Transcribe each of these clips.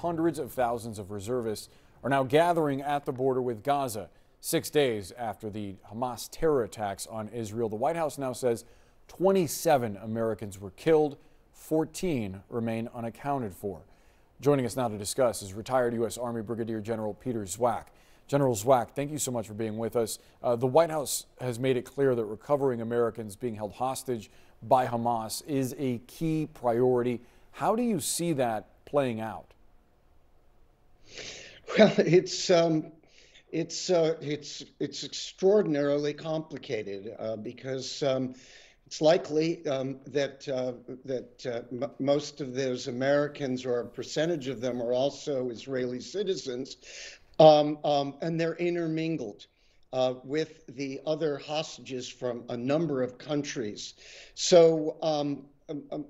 hundreds of thousands of reservists are now gathering at the border with Gaza. Six days after the Hamas terror attacks on Israel, the White House now says 27 Americans were killed, 14 remain unaccounted for. Joining us now to discuss is retired U.S. Army Brigadier General Peter Zwack. General Zwack, thank you so much for being with us. Uh, the White House has made it clear that recovering Americans being held hostage by Hamas is a key priority. How do you see that playing out? Well, it's um, it's uh, it's it's extraordinarily complicated uh, because um, it's likely um, that uh, that uh, most of those Americans, or a percentage of them, are also Israeli citizens, um, um, and they're intermingled. Uh, with the other hostages from a number of countries. So, um,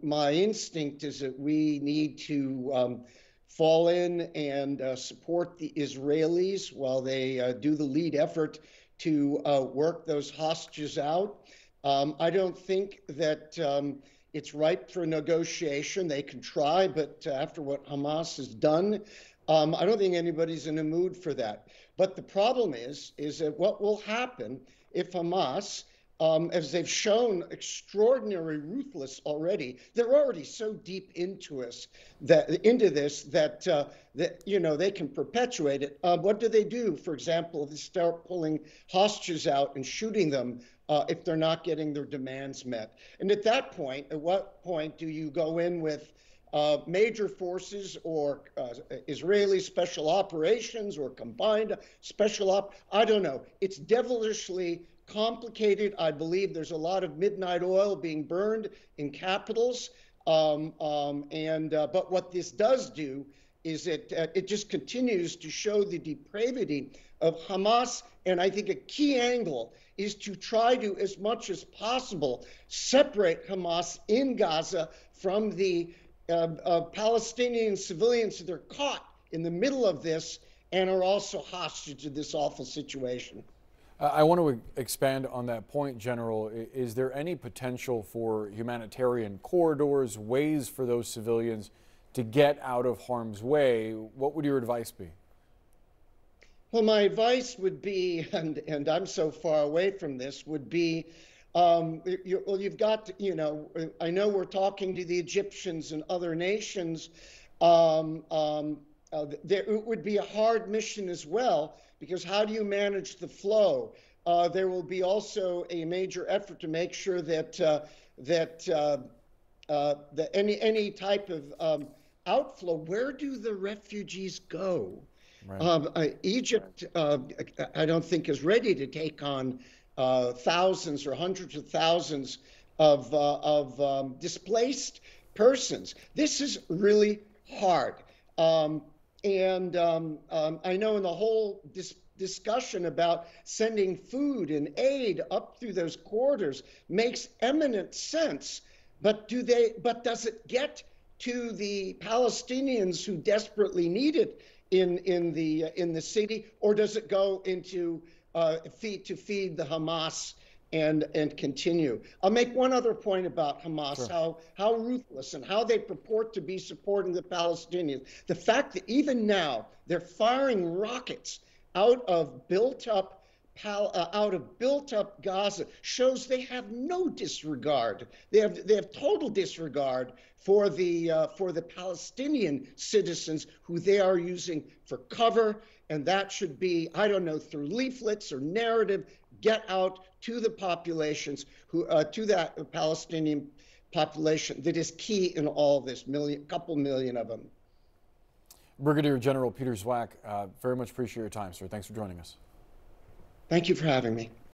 my instinct is that we need to um, fall in and uh, support the Israelis while they uh, do the lead effort to uh, work those hostages out. Um, I don't think that um, it's ripe for negotiation. They can try, but after what Hamas has done, um, I don't think anybody's in a mood for that. But the problem is, is that what will happen if Hamas um, as they've shown extraordinary ruthless already. They're already so deep into us that into this that uh, that you know they can perpetuate it. Uh, what do they do? For example, they start pulling hostages out and shooting them uh, if they're not getting their demands met. And at that point, at what point do you go in with uh, major forces or uh, Israeli special operations or combined special op. I don't know. It's devilishly complicated. I believe there's a lot of midnight oil being burned in capitals. Um, um, and uh, but what this does do is it uh, it just continues to show the depravity of Hamas. And I think a key angle is to try to, as much as possible, separate Hamas in Gaza from the uh, uh, Palestinian civilians that are caught in the middle of this and are also hostage to this awful situation. I want to expand on that point, General. Is there any potential for humanitarian corridors, ways for those civilians to get out of harm's way? What would your advice be? Well, my advice would be, and, and I'm so far away from this, would be um, you, well, you've got, to, you know, I know we're talking to the Egyptians and other nations. Um, um, uh, there, it would be a hard mission as well because how do you manage the flow? Uh, there will be also a major effort to make sure that uh, that uh, uh that any any type of um, outflow. Where do the refugees go? Right. Um, uh, Egypt, uh, I don't think, is ready to take on thousands or hundreds of thousands of of um, displaced persons. This is really hard. Um, and um, um, I know in the whole dis- discussion about sending food and aid up through those corridors makes eminent sense. But do they? But does it get to the Palestinians who desperately need it in in the in the city, or does it go into uh, feed to feed the Hamas and and continue. I'll make one other point about Hamas, sure. how how ruthless and how they purport to be supporting the Palestinians. The fact that even now they're firing rockets out of built up uh, out of built up Gaza shows they have no disregard. They have they have total disregard for the uh, for the Palestinian citizens who they are using for cover, and that should be I don't know through leaflets or narrative get out to the populations who uh, to that Palestinian population that is key in all this million couple million of them. Brigadier General Peter Zwack, uh, very much appreciate your time, sir. Thanks for joining us. Thank you for having me.